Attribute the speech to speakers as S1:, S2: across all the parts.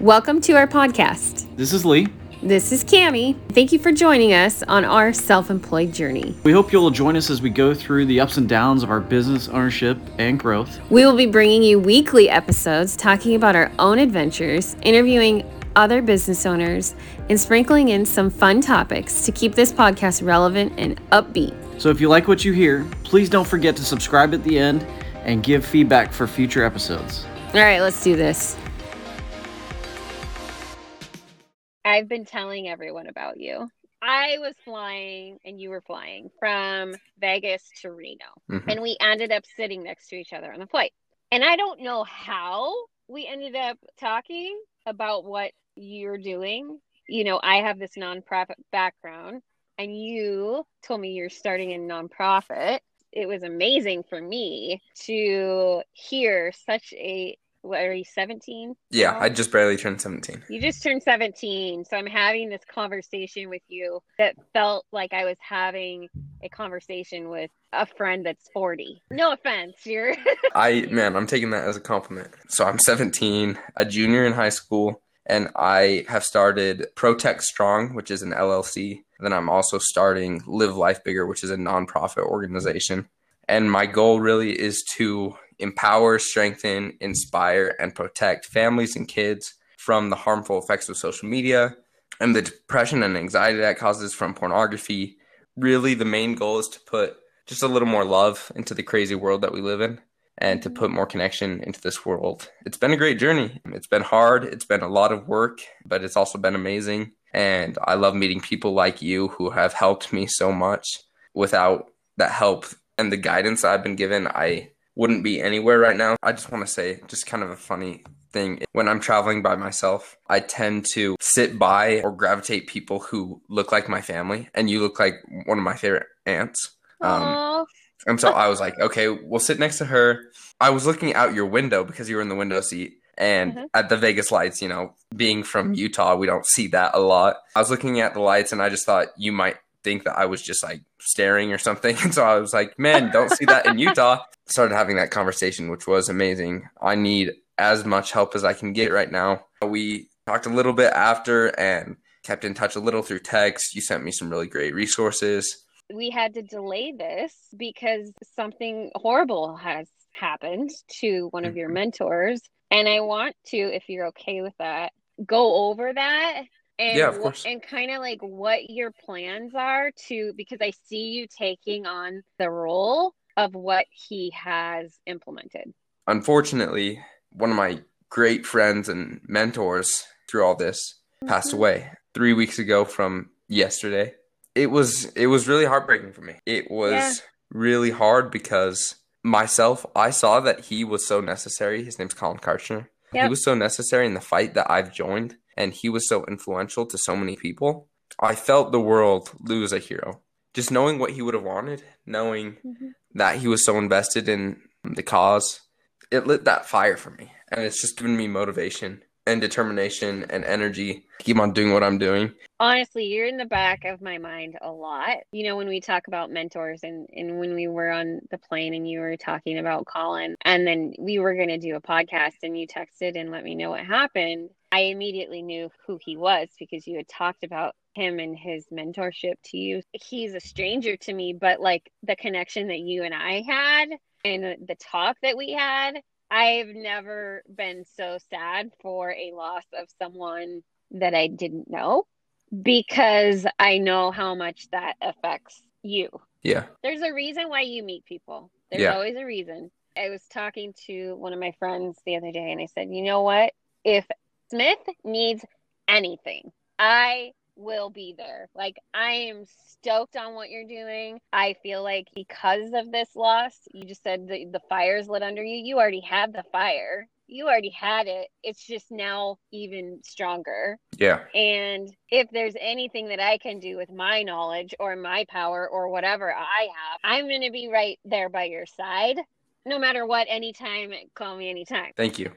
S1: Welcome to our podcast.
S2: This is Lee.
S1: This is Cami. Thank you for joining us on our self employed journey.
S2: We hope you'll join us as we go through the ups and downs of our business ownership and growth.
S1: We will be bringing you weekly episodes talking about our own adventures, interviewing other business owners, and sprinkling in some fun topics to keep this podcast relevant and upbeat.
S2: So if you like what you hear, please don't forget to subscribe at the end and give feedback for future episodes.
S1: All right, let's do this. I've been telling everyone about you. I was flying and you were flying from Vegas to Reno.
S3: Mhm.
S1: And we ended up sitting next to each other on the flight. And I don't know how we ended up talking about what you're doing. You know, I have this nonprofit background, and you told me you're starting a nonprofit. It was amazing for me to hear such a what are you 17
S3: Yeah,
S1: now?
S3: I just barely turned 17.
S1: You just turned 17. So I'm having this conversation with you that felt like I was having a conversation with a friend that's 40. No offense. You're
S3: I, man, I'm taking that as a compliment. So I'm 17, a junior in high school, and I have started Protect Strong, which is an LLC. Then I'm also starting Live Life Bigger, which is a nonprofit organization. And my goal really is to empower, strengthen, inspire, and protect families and kids from the harmful effects of social media and the depression and anxiety that causes from pornography. Really, the main goal is to put just a little more love into the crazy world that we live in and to put more connection into this world. It's been a great journey. It's been hard, it's been a lot of work, but it's also been amazing. And I love meeting people like you who have helped me so much. Without that help and the guidance I've been given, I wouldn't be anywhere right now. I just want to say, just kind of a funny thing. When I'm traveling by myself, I tend to sit by or gravitate people who look like my family, and you look like one of my favorite aunts. Um, and so I was like, okay, we'll sit next to her. I was looking out your window because you were in the window seat. And
S1: Mhm.
S3: at the Vegas lights, you know, being from Utah, we don't see that a lot. I was looking at the lights and I just thought you might think that I was just like staring or something. And so I was like, man, don't see that in Utah. Started having that conversation, which was amazing. I need as much help as I can get right now. We talked a little bit after and kept in touch a little through text. You sent me some really great resources.
S1: we had to delay this because something horrible has happened to one of your
S3: Mhm.
S1: mentors. And I want to, if you're okay with that, go over that and
S3: Yeah, of course.
S1: and kind of like what your plans are to because I see you taking on the role of what he has implemented.
S3: unfortunately, one of my great friends and mentors through all this passed
S1: Mhm.
S3: away three weeks ago from yesterday. It was it was really heartbreaking for me. It was
S1: Yeah.
S3: really hard because myself, I saw that he was so necessary. His name's Collin Kartchner. He was so necessary in the fight that I've joined, and he was so influential to so many people. I felt the world lose a hero. Just knowing what he would have wanted, knowing mm-hmm. that he was so invested in the cause, it lit that fire for me. And it's just given me motivation and determination and energy to keep on doing what I'm doing.
S1: Honestly, you're in the back of my mind a lot. You know, when we talk about mentors and, and when we were on the plane and you were talking about Collin, and then we were going to do a podcast and you texted and let me know what happened, I immediately knew who he was because you had talked about him and his mentorship to you. He's a stranger to me, but like the connection that you and I had and the talk that we had, I've never been so sad for a loss of someone that I didn't know because I know how much that affects you.
S3: Yeah.
S1: There's a reason why you meet people. There's
S3: Yeah.
S1: always a reason. I was talking to one of my friends the other day and I said, you know what? If Smith needs anything, I will be there. Like, I am stoked on what you're doing. I feel like because of this loss, you just said the, the fire's lit under you. You already have the fire, you already had it. It's just now even stronger.
S3: Yeah.
S1: And if there's anything that I can do with my knowledge or my power or whatever I have, I'm going to be right there by your side. No matter what, anytime, call me anytime.
S3: Thank you.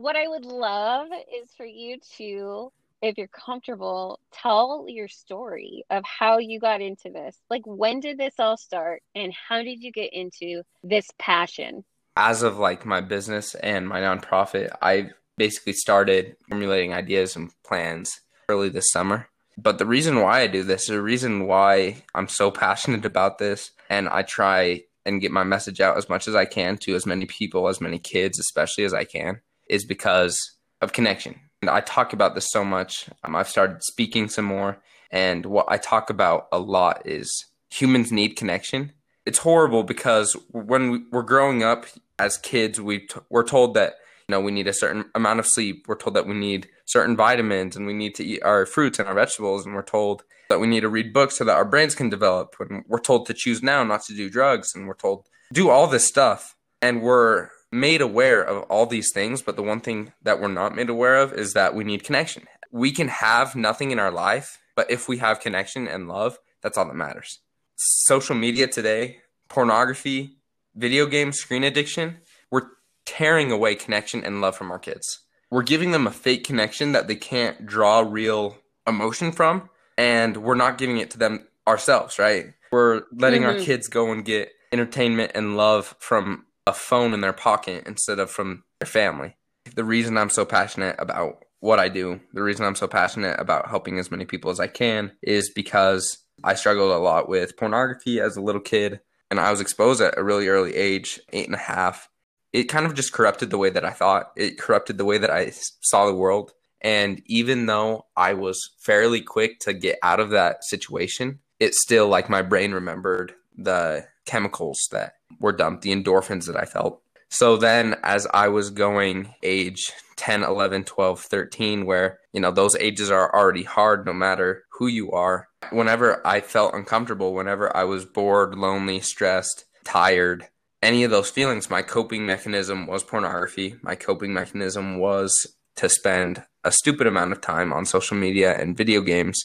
S1: What I would love is for you to, if you're comfortable, tell your story of how you got into this. Like, when did this all start and how did you get into this passion?
S3: As of like my business and my nonprofit, I've basically started formulating ideas and plans early this summer. But the reason why I do this, the reason why I'm so passionate about this, and I try and get my message out as much as I can to as many people, as many kids, especially as I can, is because of connection. And I talk about this so much. Um, I've started speaking some more. And what I talk about a lot is humans need connection. It's horrible because when we're growing up as kids, we t- we're told that you know we need a certain amount of sleep. We're told that we need certain vitamins and we need to eat our fruits and our vegetables, and we're told that we need to read books so that our brains can develop. And we're told to choose now, not to do drugs, and we're told do all this stuff, and we're made aware of all these things. But the one thing that we're not made aware of is that we need connection. We can have nothing in our life, but if we have connection and love, that's all that matters. Social media today, pornography, video games, screen addiction, we're tearing away connection and love from our kids. We're giving them a fake connection that they can't draw real emotion from, and we're not giving it to them ourselves, right? We're letting mm-hmm. our kids go and get entertainment and love from a phone in their pocket instead of from their family. The reason I'm so passionate about what I do, the reason I'm so passionate about helping as many people as I can is because I struggled a lot with pornography as a little kid and I was exposed at a really early age, eight and a half. It kind of just corrupted the way that I thought. It corrupted the way that I saw the world. And even though I was fairly quick to get out of that situation, it still like my brain remembered the chemicals that were dumped, the endorphins that I felt. So then as I was going age 10, 11, 12, 13, where, you know, those ages are already hard no matter who you are. Whenever I felt uncomfortable, whenever I was bored, lonely, stressed, tired, any of those feelings, my coping mechanism was pornography. My coping mechanism was to spend a stupid amount of time on social media and video games.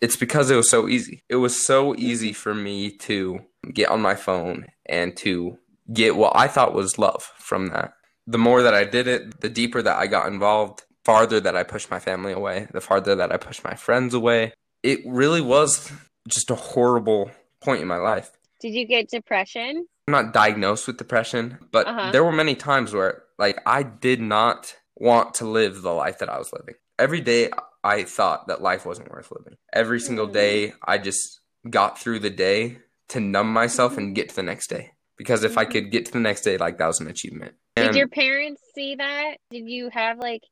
S3: It's because it was so easy. It was so easy for me to get on my phone and to get what I thought was love from that the more that I did it, the deeper that I got involved, farther that I pushed my family away, the farther that I pushed my friends away. It really was just a horrible point in my life.
S1: Did you get depression?
S3: I'm not diagnosed with depression, but uh-huh. there were many times where like I did not want to live the life that I was living. Every day I thought that life wasn't worth living. Every single mm. day I just got through the day to numb myself and get to the next day. Because if I could get to the next day, like that was an achievement.
S1: Did your parents see that? Did you have like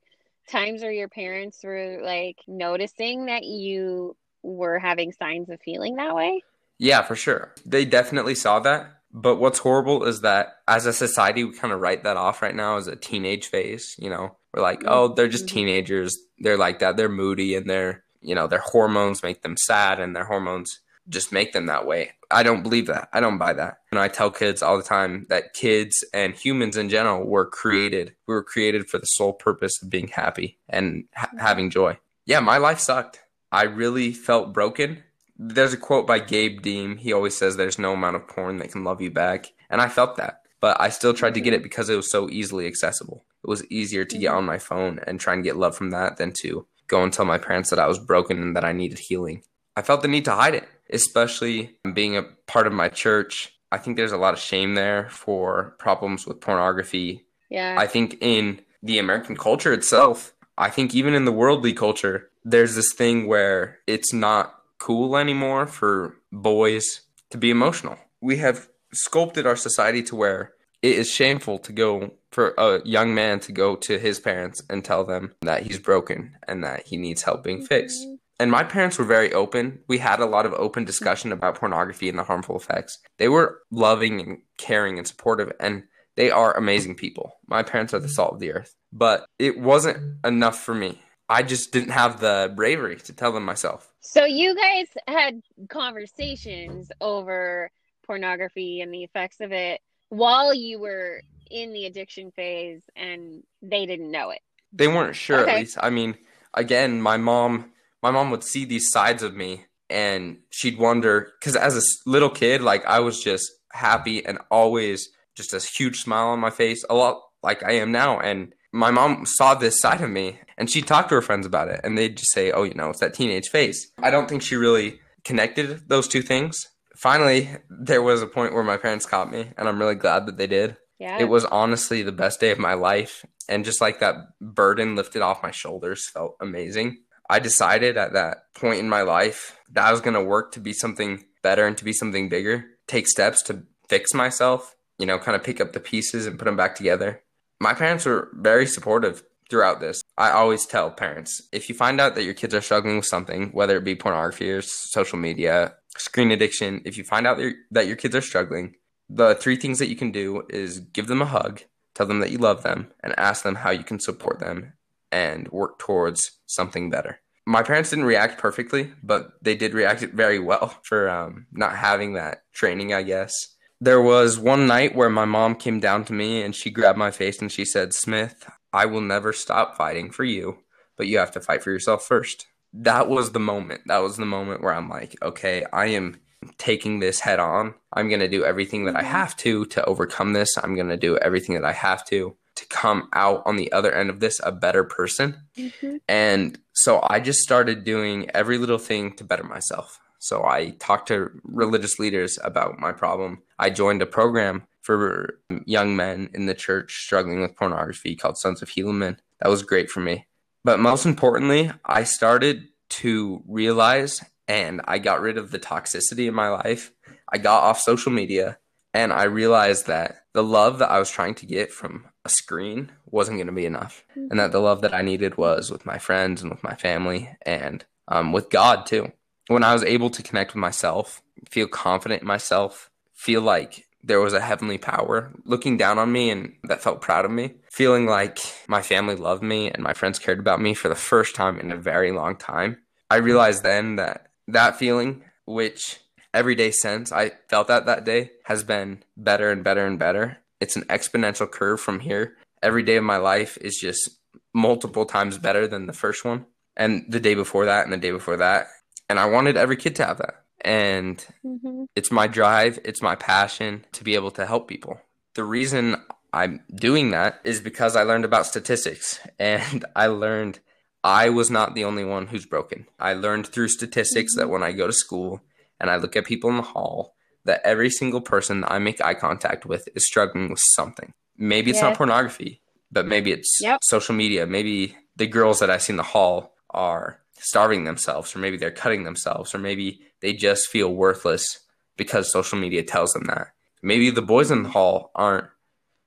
S1: times where your parents were like noticing that you were having signs of feeling that way?
S3: Yeah, for sure. They definitely saw that. But what's horrible is that as a society, we kind of write that off right now as a teenage phase. You know, we're like, oh, they're just mm-hmm. teenagers. They're like that. They're moody and they're, you know, their hormones make them sad and their hormones just make them that way. I don't believe that. I don't buy that. And I tell kids all the time that kids and humans in general were created. We were created for the sole purpose of being happy and ha- having joy. Yeah, my life sucked. I really felt broken. There's a quote by Gabe Deem. He always says there's no amount of porn that can love you back. And I felt that. But I still tried to get it because it was so easily accessible. It was easier to get mm-hmm. on my phone and try and get love from that than to go and tell my parents that I was broken and that I needed healing. I felt the need to hide it especially being a part of my church. I think there's a lot of shame there for problems with pornography.
S1: Yeah.
S3: I think in the American culture itself, I think even in the worldly culture, there's this thing where it's not cool anymore for boys to be emotional. We have sculpted our society to where it is shameful to go for a young man to go to his parents and tell them that he's broken and that he needs help being fixed. And my parents were very open. We had a lot of open discussion about pornography and the harmful effects. They were loving and caring and supportive, and they are amazing people. My parents are the salt of the earth. But it wasn't enough for me. I just didn't have the bravery to tell them myself.
S1: So you guys had conversations over pornography and the effects of it while you were in the addiction phase and they didn't know it.
S3: They weren't sure okay. at least. I mean, again, my mom my mom would see these sides of me and she'd wonder because as a little kid like i was just happy and always just a huge smile on my face a lot like i am now and my mom saw this side of me and she talked to her friends about it and they'd just say oh you know it's that teenage phase i don't think she really connected those two things finally there was a point where my parents caught me and i'm really glad that they did
S1: Yeah.
S3: It was honestly the best day of my life. And just like that burden lifted off my shoulders felt amazing. I decided at that point in my life that I was going to work to be something better and to be something bigger, take steps to fix myself, you know, kind of pick up the pieces and put them back together. My parents were very supportive throughout this. I always tell parents if you find out that your kids are struggling with something, whether it be pornography or social media, screen addiction, if you find out that your kids are struggling, the three things that you can do is give them a hug, tell them that you love them, and ask them how you can support them and work towards something better. My parents didn't react perfectly, but they did react very well for um, not having that training, I guess. There was one night where my mom came down to me and she grabbed my face and she said, Smith, I will never stop fighting for you, but you have to fight for yourself first. That was the moment. That was the moment where I'm like, okay, I am taking this head on. I'm going to do everything that I mm-hmm. have to to overcome this. I'm going to do everything that I have to to come out on the other end of this a better person. Mm-hmm. And so I just started doing every little thing to better myself. So I talked to religious leaders about my problem. I joined a program for young men in the church struggling with pornography called Sons of Helaman. That was great for me. But most importantly, I started to realize and I got rid of the toxicity in my life. I got off social media and I realized that the love that I was trying to get from a screen wasn't going to be enough. And that the love that I needed was with my friends and with my family and um, with God too. When I was able to connect with myself, feel confident in myself, feel like there was a heavenly power looking down on me and that felt proud of me, feeling like my family loved me and my friends cared about me for the first time in a very long time. I realized then that that feeling, which every day since I felt that that day, has been better and better and better. It's an exponential curve from here. Every day of my life is just multiple times better than the first one, and the day before that, and the day before that. And I wanted every kid to have that. And mm-hmm. it's my drive, it's my passion to be able to help people. The reason I'm doing that is because I learned about statistics and I learned I was not the only one who's broken. I learned through statistics that mm-hmm. when I go to school and I look at people in the hall, that every single person I make eye contact with is struggling with something. Maybe it's not pornography, but maybe it's yep. social media. Maybe the girls that I see in the hall are starving themselves, or maybe they're cutting themselves, or maybe they just feel worthless because social media tells them that. Maybe the boys in the hall aren't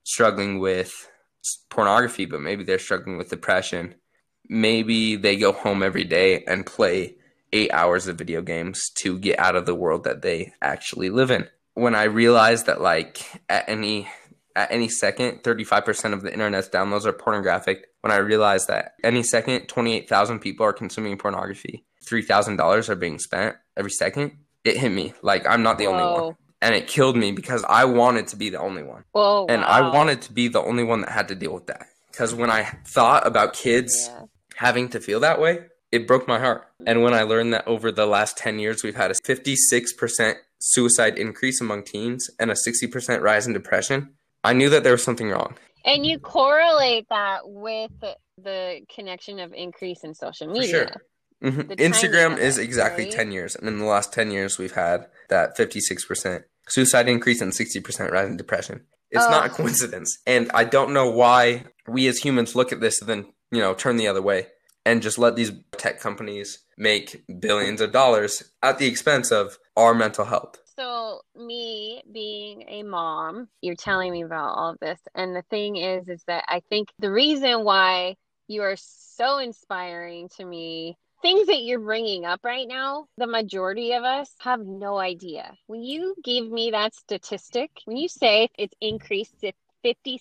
S3: struggling with pornography, but maybe they're struggling with depression maybe they go home every day and play eight hours of video games to get out of the world that they actually live in. When I realized that like at any at any second, 35% of the internet's downloads are pornographic. When I realized that any second, 28,000 people are consuming pornography, $3,000 are being spent every second, it hit me. Like, I'm not the Whoa. only one. And it killed me because I wanted to be the only one.
S1: Whoa,
S3: and wow. I wanted to be the only one that had to deal with that. Because when I thought about kids yeah having to feel that way, it broke my heart. And when I learned that over the last 10 years, we've had a 56% suicide increase among teens and a 60% rise in depression, I knew that there was something wrong.
S1: And you correlate that with the connection of increase in social media.
S3: Sure. Mm-hmm. Instagram is exactly right? 10 years. And in the last 10 years, we've had that 56% suicide increase and 60% rise in depression. It's oh. not a coincidence. And I don't know why we as humans look at this and then you know, turn the other way and just let these tech companies make billions of dollars at the expense of our mental health.
S1: So, me being a mom, you're telling me about all of this. And the thing is, is that I think the reason why you are so inspiring to me things that you're bringing up right now, the majority of us have no idea. When you give me that statistic, when you say it's increased 56%.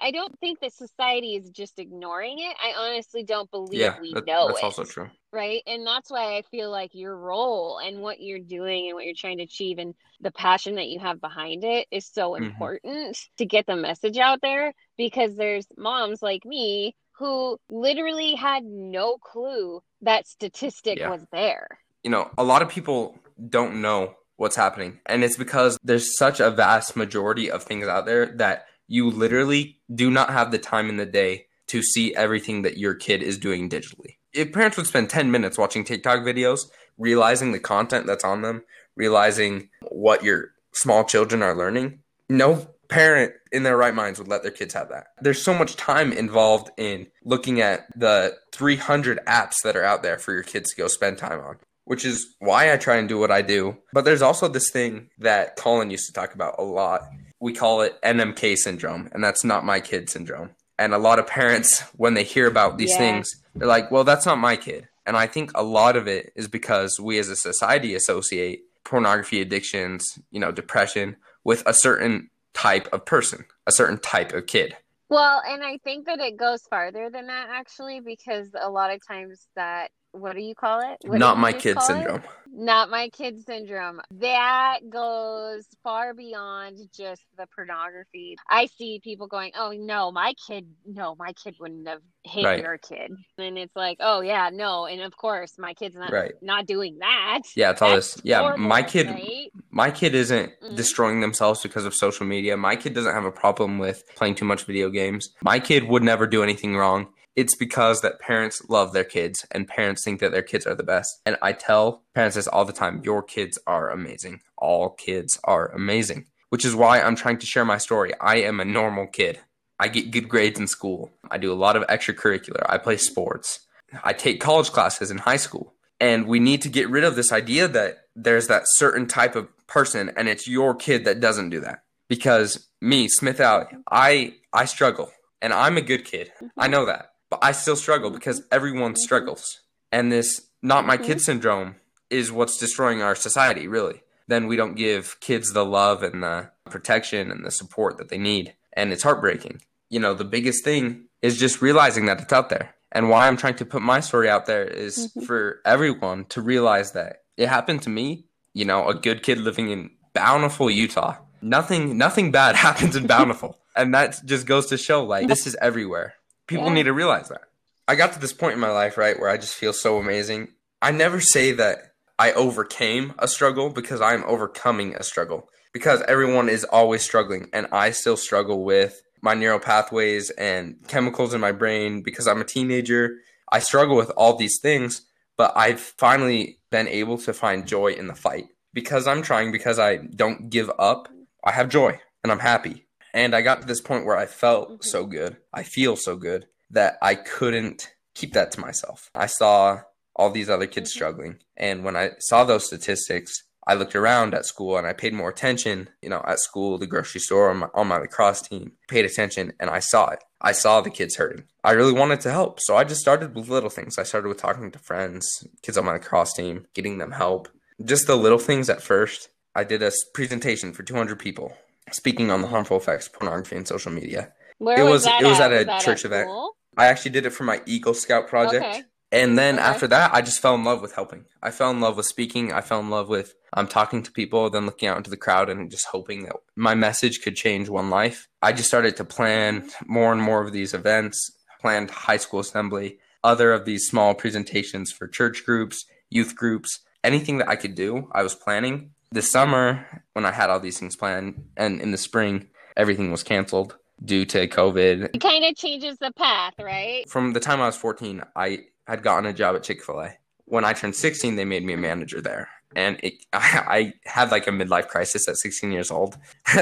S1: I don't think that society is just ignoring it. I honestly don't believe yeah, we that, know
S3: that's
S1: it.
S3: also true.
S1: Right. And that's why I feel like your role and what you're doing and what you're trying to achieve and the passion that you have behind it is so mm-hmm. important to get the message out there because there's moms like me who literally had no clue that statistic yeah. was there.
S3: You know, a lot of people don't know what's happening. And it's because there's such a vast majority of things out there that you literally do not have the time in the day to see everything that your kid is doing digitally. If parents would spend 10 minutes watching TikTok videos, realizing the content that's on them, realizing what your small children are learning, no parent in their right minds would let their kids have that. There's so much time involved in looking at the 300 apps that are out there for your kids to go spend time on, which is why I try and do what I do. But there's also this thing that Collin used to talk about a lot. We call it NMK syndrome, and that's not my kid syndrome. And a lot of parents, when they hear about these
S1: Yeah.
S3: things, they're like, well, that's not my kid. And I think a lot of it is because we as a society associate pornography addictions, you know, depression with a certain type of person, a certain type of kid.
S1: Well, and I think that it goes farther than that actually, because a lot of times that what do you call it? What
S3: not my kid
S1: call it?
S3: syndrome.
S1: Not my kid syndrome. That goes far beyond just the pornography. I see people going, "Oh no, my kid, no, my kid wouldn't have hit
S3: Right.
S1: your kid," and it's like, "Oh yeah, no," and of course, my kid's not
S3: Right.
S1: not doing that.
S3: Yeah, it's all
S1: That's
S3: this. Yeah,
S1: horrible,
S3: my kid
S1: right?
S3: my kid isn't
S1: Mhm.
S3: destroying themselves because of social media. My kid doesn't have a problem with playing too much video games. My kid would never do anything wrong. It's because that parents love their kids and parents think that their kids are the best. And I tell parents this all the time, your kids are amazing. All kids are amazing. Which is why I'm trying to share my story. I am a normal kid. I get good grades in school. I do a lot of extracurricular. I play sports. I take college classes in high school. And we need to get rid of this idea that there's that certain type of person and it's your kid that doesn't do that. Because me, Smith Alley, I I struggle and I'm a good kid. I know that. But I still struggle because mm-hmm. everyone mm-hmm. struggles. And this not my kid mm-hmm. syndrome is what's destroying our society, really. Then we don't give kids the love and the protection and the support that they need. And it's heartbreaking. You know, the biggest thing is just realizing that it's out there. And why I'm trying to put my story out there is
S1: Mhm.
S3: for everyone to realize that it happened to me, you know, a good kid living in Bountiful, Utah. Nothing nothing bad happens in Bountiful. and that just goes to show like this is everywhere. People
S1: Yeah.
S3: need to realize that. I got to this point in my life, right, where I just feel so amazing. I never say that I overcame a struggle because I'm overcoming a struggle. Because everyone is always struggling, and I still struggle with my neural pathways and chemicals in my brain because I'm a teenager. I struggle with all these things, but I've finally been able to find joy in the fight. Because I'm trying, because I don't give up, I have joy and I'm happy. And I got to this point where I felt
S1: Mhm.
S3: so good. I feel so good that I couldn't keep that to myself. I saw all these other kids
S1: Mhm.
S3: struggling. And when I saw those statistics, I looked around at school and I paid more attention, you know, at school, the grocery store, on my, on my lacrosse team, paid attention and I saw it. I saw the kids hurting. I really wanted to help. So I just started with little things. I started with talking to friends, kids on my lacrosse team, getting them help. Just the little things at first. I did a presentation for 200 people speaking on the harmful effects of pornography and social media.
S1: Where
S3: It
S1: was,
S3: was-
S1: that
S3: it was at a
S1: that
S3: church event. I actually did it for my Eagle Scout project.
S1: Okay.
S3: And then
S1: Okay.
S3: after that, I just fell in love with helping. I fell in love with speaking. I fell in love with um, talking to people, then looking out into the crowd and just hoping that my message could change one life. I just started to plan more and more of these events, planned high school assembly, other of these small presentations for church groups, youth groups, anything that I could do, I was planning. This summer, when I had all these things planned, and in the spring, everything was canceled due to COVID
S1: It kind of changes the path, right?
S3: from the time I was 14, I had gotten a job at Chick fil A. When I turned 16, they made me a manager there. And it, I, I had like a midlife crisis at 16 years old.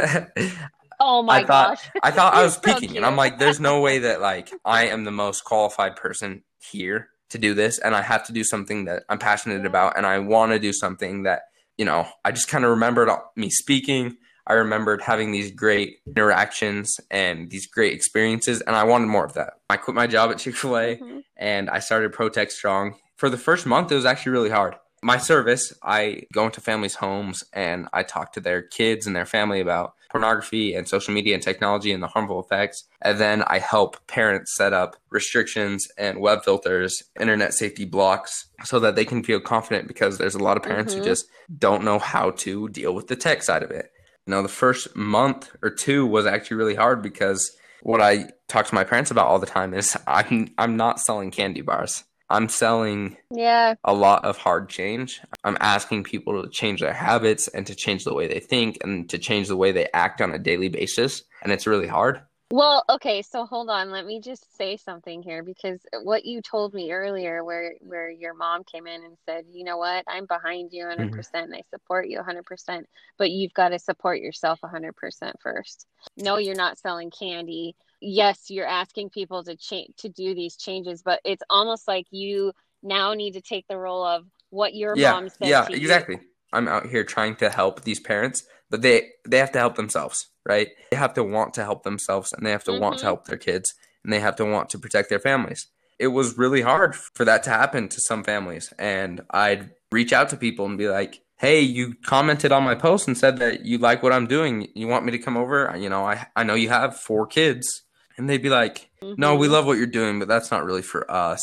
S1: Oh my
S3: I thought-
S1: gosh.
S3: I thought I was
S1: So
S3: peaking, and I'm like, there's no way that like I am the most qualified person here to do this, and I have to do something that I'm passionate about, and I want to do something that you know. I just kind of remembered me speaking. I remembered having these great interactions and these great experiences, and I wanted more of that. I quit my job at Chick Fil A
S1: Mhm.
S3: and I started Protect Strong. For the first month, it was actually really hard. My service, I go into families' homes and I talk to their kids and their family about pornography and social media and technology and the harmful effects. And then I help parents set up restrictions and web filters, internet safety blocks, so that they can feel confident because there's a lot of parents
S1: Mhm.
S3: who just don't know how to deal with the tech side of it. You know, the first month or two was actually really hard because what I talk to my parents about all the time is I'm I'm not selling candy bars. I'm selling
S1: Yeah.
S3: a lot of hard change. I'm asking people to change their habits and to change the way they think and to change the way they act on a daily basis. And it's really hard.
S1: Well, okay, so hold on. Let me just say something here because what you told me earlier, where where your mom came in and said, "You know what? I'm behind you 100
S3: Mhm.
S1: percent, and I support you 100 percent, but you've got to support yourself 100 percent first. No, you're not selling candy. Yes, you're asking people to change to do these changes, but it's almost like you now need to take the role of what your
S3: yeah,
S1: mom said.
S3: yeah,
S1: to you.
S3: exactly. I'm out here trying to help these parents, but they they have to help themselves, right? They have to want to help themselves, and they have to want
S1: Mhm.
S3: to help their kids, and they have to want to protect their families. It was really hard for that to happen to some families, and I'd reach out to people and be like, "Hey, you commented on my post and said that you like what I'm doing. You want me to come over? You know, I I know you have four kids." And they'd be like, "No, we
S1: Mhm.
S3: love what you're doing, but that's not really for us."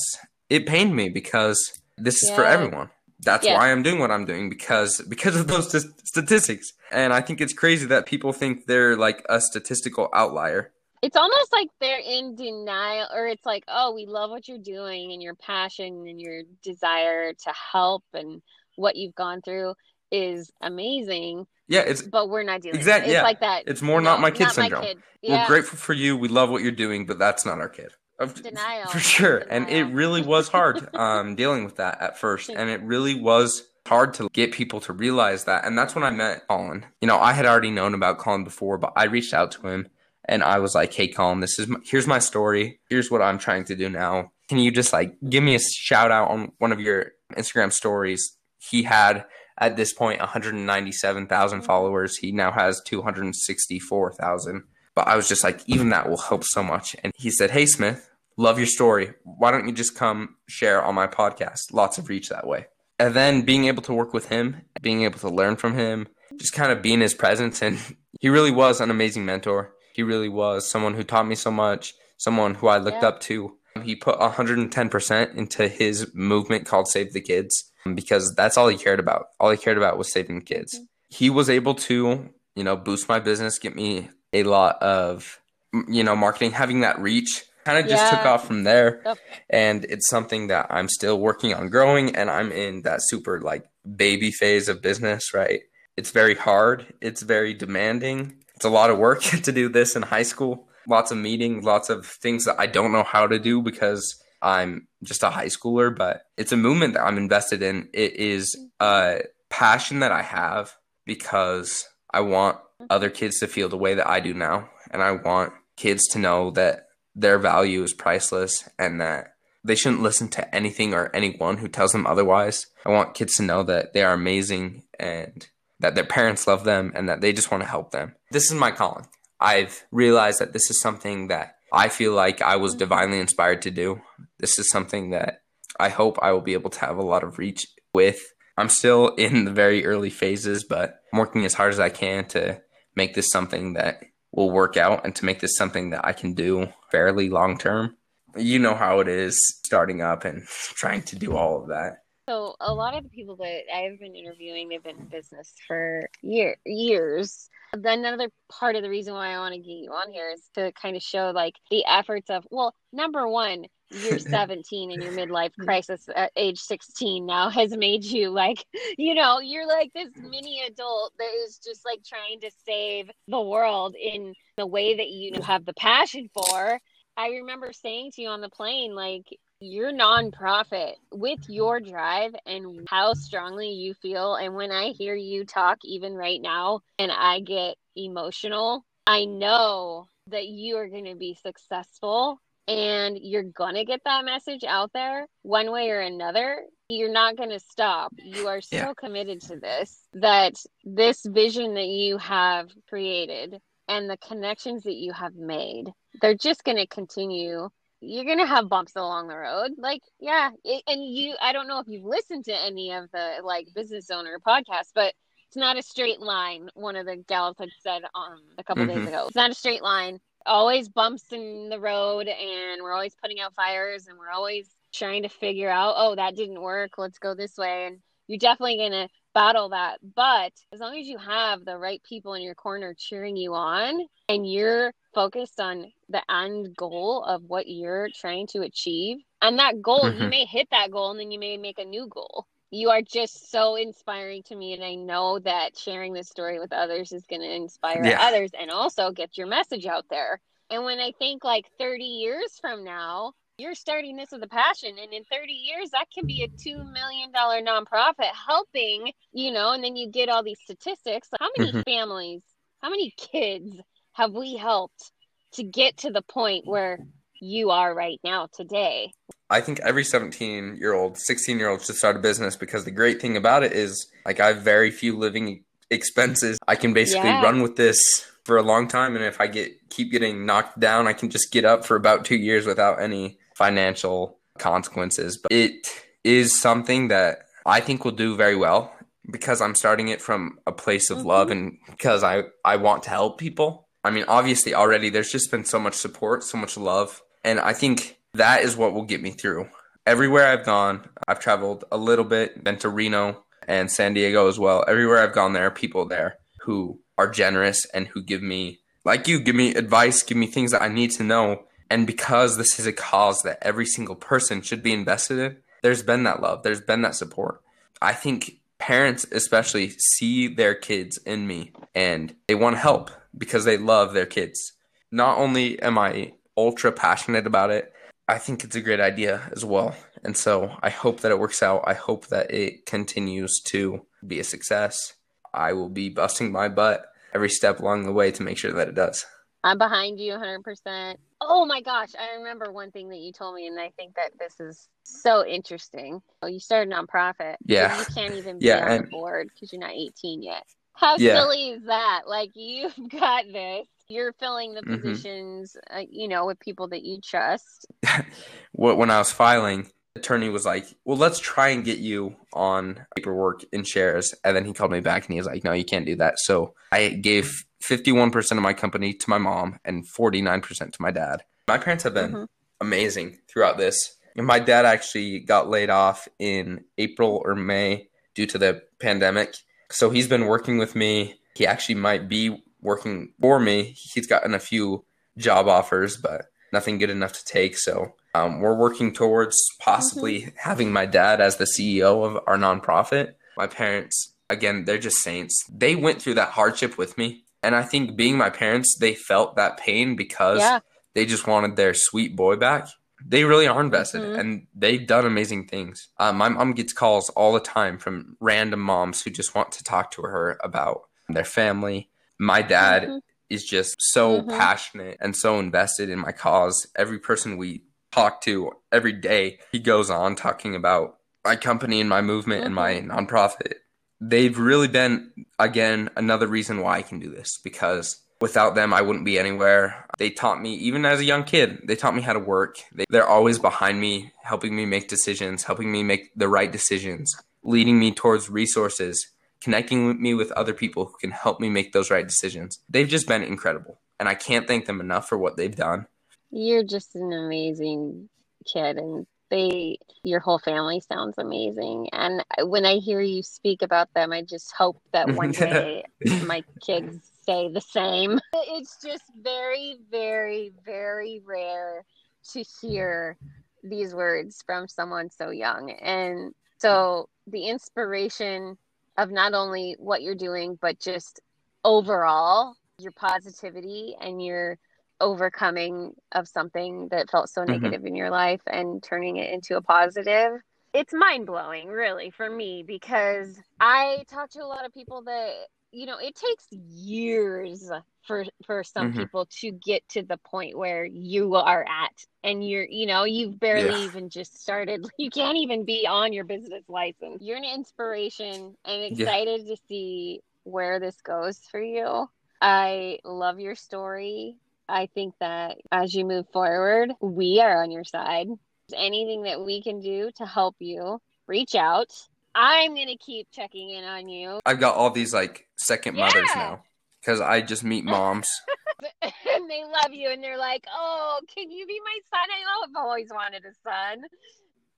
S3: It pained me because this is for everyone. That's
S1: Yeah.
S3: why I'm doing what I'm doing because because of those st- statistics. And I think it's crazy that people think they're like a statistical outlier.
S1: It's almost like they're in denial, or it's like, oh, we love what you're doing and your passion and your desire to help and what you've gone through is amazing,
S3: Yeah, it's
S1: but we're not doing
S3: Exactly,
S1: it. It's
S3: yeah.
S1: like that.
S3: it's more not my kid
S1: not
S3: syndrome.
S1: My kid.
S3: we're grateful for you. We love what you're doing, but that's not our kid.
S1: Denial.
S3: For sure. And it really was hard um, dealing with that at first. And it really was hard to get people to realize that. And that's when I met Collin. You know, I had already known about Collin before, but I reached out to him and I was like, hey, Collin, this is my, here's my story. Here's what I'm trying to do now. Can you just like give me a shout out on one of your Instagram stories? He had at this point 197,000 mm-hmm. followers. He now has 264,000. But I was just like, even that will help so much. And he said, Hey, Smith, love your story. Why don't you just come share on my podcast? Lots of reach that way. And then being able to work with him, being able to learn from him, just kind of being his presence. And he really was an amazing mentor. He really was someone who taught me so much, someone who I looked
S1: Yeah.
S3: up to. He put 110% into his movement called Save the Kids um, because that's all he cared about. All he cared about was saving the kids. He was able to, you know, boost my business, get me a lot of, you know, marketing, having that reach. Kind of just took off from there.
S1: Yep.
S3: And it's something that I'm still working on growing. And I'm in that super like baby phase of business, right? It's very hard. It's very demanding. It's a lot of work to do this in high school. Lots of meetings, lots of things that I don't know how to do because I'm just a high schooler, but it's a movement that I'm invested in. It is a passion that I have because I want other kids to feel the way that I do now. And I want kids to know that their value is priceless and that they shouldn't listen to anything or anyone who tells them otherwise. I want kids to know that they are amazing and that their parents love them and that they just want to help them. This is my calling. I've realized that this is something that I feel like I was mm-hmm. divinely inspired to do. This is something that I hope I will be able to have a lot of reach with. I'm still in the very early phases, but I'm working as hard as I can to make this something that will work out and to make this something that I can do fairly long term. You know how it is starting up and trying to do all of that.
S1: So a lot of the people that I've been interviewing, they've been in business for year years. Then another part of the reason why I want to get you on here is to kind of show like the efforts of well, number one, you're 17 and your midlife mm-hmm. crisis at age 16 now has made you like, you know, you're like this mini adult that is just like trying to save the world in the way that you have the passion for. I remember saying to you on the plane, like, your nonprofit with your drive and how strongly you feel. And when I hear you talk, even right now, and I get emotional, I know that you are going to be successful and you're going to get that message out there one way or another. You're not going to stop. You are so
S3: Yeah.
S1: committed to this that this vision that you have created and the connections that you have made, they're just going to continue you're gonna have bumps along the road. Like yeah it, and you i don't know if you've listened to any of the like business owner podcasts but it's not a straight line one of the gals had said um a couple days
S3: Mhm.
S1: ago. It's not a straight line. Always bumps in the road and we're always putting out fires and we're always trying to figure out oh that didn't work. Let's go this way. And you're definitely gonna battle that but as long as you have the right people in your corner cheering you on and you're focused on the end goal of what you're trying to achieve and that goal you
S3: Mhm.
S1: may hit that goal and then you may make a new goal you are just so inspiring to me and i know that sharing this story with others is going to inspire
S3: Yeah.
S1: others and also get your message out there And when I think like 30 years from now, you're starting this with a passion and in 30 years that can be a 2 million dollar nonprofit helping, you know, and then you get all these statistics. How many mm-hmm. families, how many kids have we helped to get to the point where you are right now today?
S3: I think every 17 year old, 16 year old should start a business because the great thing about it is like I have very few living expenses. I can basically yeah. run with this for a long time and if I get keep getting knocked down, I can just get up for about 2 years without any financial consequences. But it is something that I think will do very well because I'm starting it from a place of mm-hmm. love and because I I want to help people. I mean, obviously already there's just been so much support, so much love, and I think that is what will get me through. Everywhere I've gone, I've traveled a little bit, been to Reno and San Diego as well. Everywhere I've gone, there are people there who are generous and who give me, like you, give me advice, give me things that I need to know. And because this is a cause that every single person should be invested in, there's been that love, there's been that support. I think parents, especially, see their kids in me and they want to help because they love their kids. Not only am I ultra passionate about it, I think it's a great idea as well. And so I hope that it works out. I hope that it continues to be a success. I will be busting my butt every step along the way to make sure that it does.
S1: I'm behind you 100%. Oh my gosh, I remember one thing that you told me, and I think that this is so interesting. You started a nonprofit.
S3: Yeah.
S1: You can't even be yeah, on and, the board because you're not 18 yet. How yeah. silly is that? Like, you've got this. You're filling the mm-hmm. positions, mm-hmm. uh, you know, with people that you trust.
S3: when I was filing, attorney was like, "Well, let's try and get you on paperwork in shares." And then he called me back and he was like, "No, you can't do that." So I gave 51% of my company to my mom and 49% to my dad. My parents have been mm-hmm. amazing throughout this. And my dad actually got laid off in April or May due to the pandemic. So he's been working with me. He actually might be working for me. He's gotten a few job offers, but nothing good enough to take. So um, we're working towards possibly mm-hmm. having my dad as the CEO of our nonprofit. My parents, again, they're just saints. They went through that hardship with me. And I think being my parents, they felt that pain because yeah. they just wanted their sweet boy back. They really are invested mm-hmm. and they've done amazing things. Uh, my mom gets calls all the time from random moms who just want to talk to her about their family. My dad mm-hmm. is just so mm-hmm. passionate and so invested in my cause. Every person we talk to every day, he goes on talking about my company and my movement and my mm-hmm. nonprofit they've really been again another reason why I can do this because without them I wouldn't be anywhere. They taught me even as a young kid, they taught me how to work. They, they're always behind me, helping me make decisions, helping me make the right decisions, leading me towards resources, connecting me with other people who can help me make those right decisions. They've just been incredible and I can't thank them enough for what they've done.
S1: You're just an amazing kid and they your whole family sounds amazing. And when i hear you speak about them i just hope that one day my kids say the same. It's just very very very rare to hear these words from someone so young. And so the inspiration of not only what you're doing but just overall your positivity and your overcoming of something that felt so mm-hmm. negative in your life and turning it into a positive it's mind blowing really for me because I talk to a lot of people that you know it takes years for for some mm-hmm. people to get to the point where you are at and you're you know you've barely yeah. even just started you can't even be on your business license you're an inspiration i'm excited yeah. to see where this goes for you i love your story I think that as you move forward, we are on your side. Anything that we can do to help you, reach out. I'm going to keep checking in on you.
S3: I've got all these like second yeah. mothers now because I just meet moms.
S1: and they love you and they're like, oh, can you be my son? I I've always wanted a son.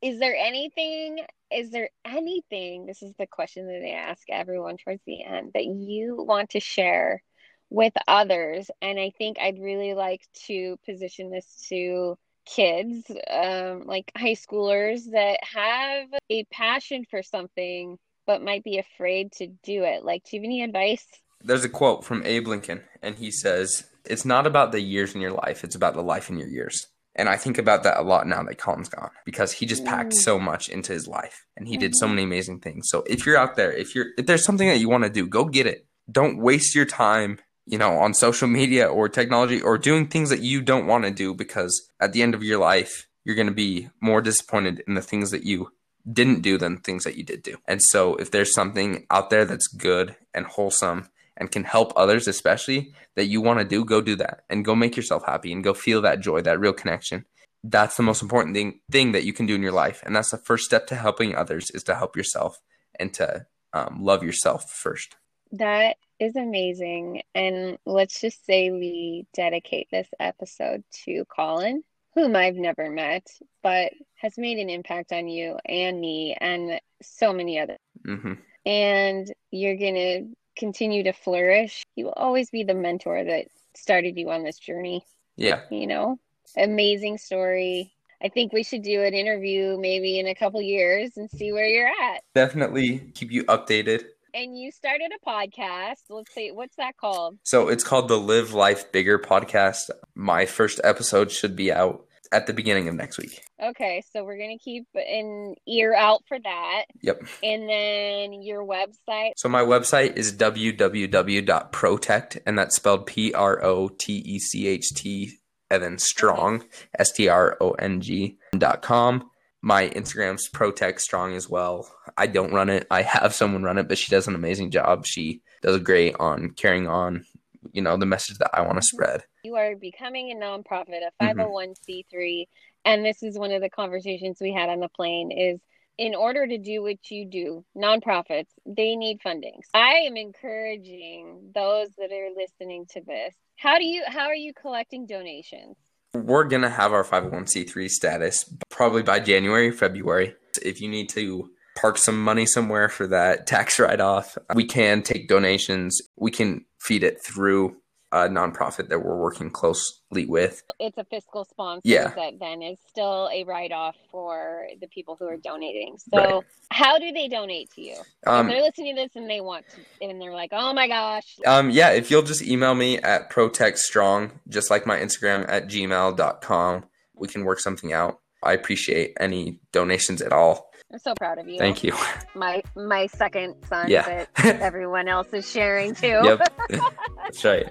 S1: Is there anything, is there anything, this is the question that they ask everyone towards the end, that you want to share with others. And I think I'd really like to position this to kids, um, like high schoolers that have a passion for something but might be afraid to do it. Like, do you have any advice?
S3: There's a quote from Abe Lincoln, and he says, It's not about the years in your life, it's about the life in your years. And I think about that a lot now that Collin's gone because he just packed
S1: Mm.
S3: so much into his life and he did so
S1: Mhm.
S3: many amazing things. So if you're out there, if you're if there's something that you want to do, go get it. Don't waste your time, you know, on social media or technology or doing things that you don't want to do because at the end of your life, you're going to be more disappointed in the things that you didn't do than things that you did do. And so if there's something out there that's good and wholesome and can help others especially that you want to do, go do that and go make yourself happy and go feel that joy, that real connection. That's the most important thing thing that you can do in your life. And that's the first step to helping others is to help yourself and to um, love yourself first.
S1: That is amazing. And let's just say we dedicate this episode to Collin, whom I've never met, but has made an impact on you and me and so many others.
S3: hmm
S1: And you're going to continue to flourish. You will always be the mentor that started you on this journey,
S3: Yeah.
S1: you know? Amazing story. I think we should do an interview maybe in a couple years and see where you're at.
S3: Definitely keep you updated.
S1: And you started a podcast. Let's see, what's that called?
S3: So it's called the Live Life Bigger podcast. My first episode should be out at the beginning of next week.
S1: Okay, so we're gonna keep an ear out for that.
S3: Yep.
S1: And then your website.
S3: So my website is www.protecht, and that's spelled P R O T E C H T, and then strong, S T R O N G dot com. My Instagram's Protecht Strong as well. I don't run it. I have someone run it, but she does an amazing job. She does great on carrying on, you know, the message that I want to spread.
S1: You are becoming a nonprofit, a
S3: Mhm.
S1: 501c3, and this is one of the conversations we had on the plane is in order to do what you do, nonprofits, they need funding. I am encouraging those that are listening to this. How do you how are you collecting donations?
S3: We're going to have our 501c3 status probably by January, February. If you need to park some money somewhere for that tax write off, we can take donations. We can feed it through a nonprofit that we're working closely with.
S1: It's a fiscal sponsor
S3: Yeah.
S1: that then is still a write off for the people who are donating. So
S3: Right.
S1: how do they donate to you?
S3: Um,
S1: if they're listening to this and they want to and they're like, Oh my gosh,
S3: um, yeah, if you'll just email me at protechtstrong, just like my Instagram at gmail.com, we can work something out. I appreciate any donations at all.
S1: I'm so proud of you.
S3: Thank you.
S1: My my second son
S3: Yeah.
S1: that everyone else is sharing too.
S3: yep. That's right.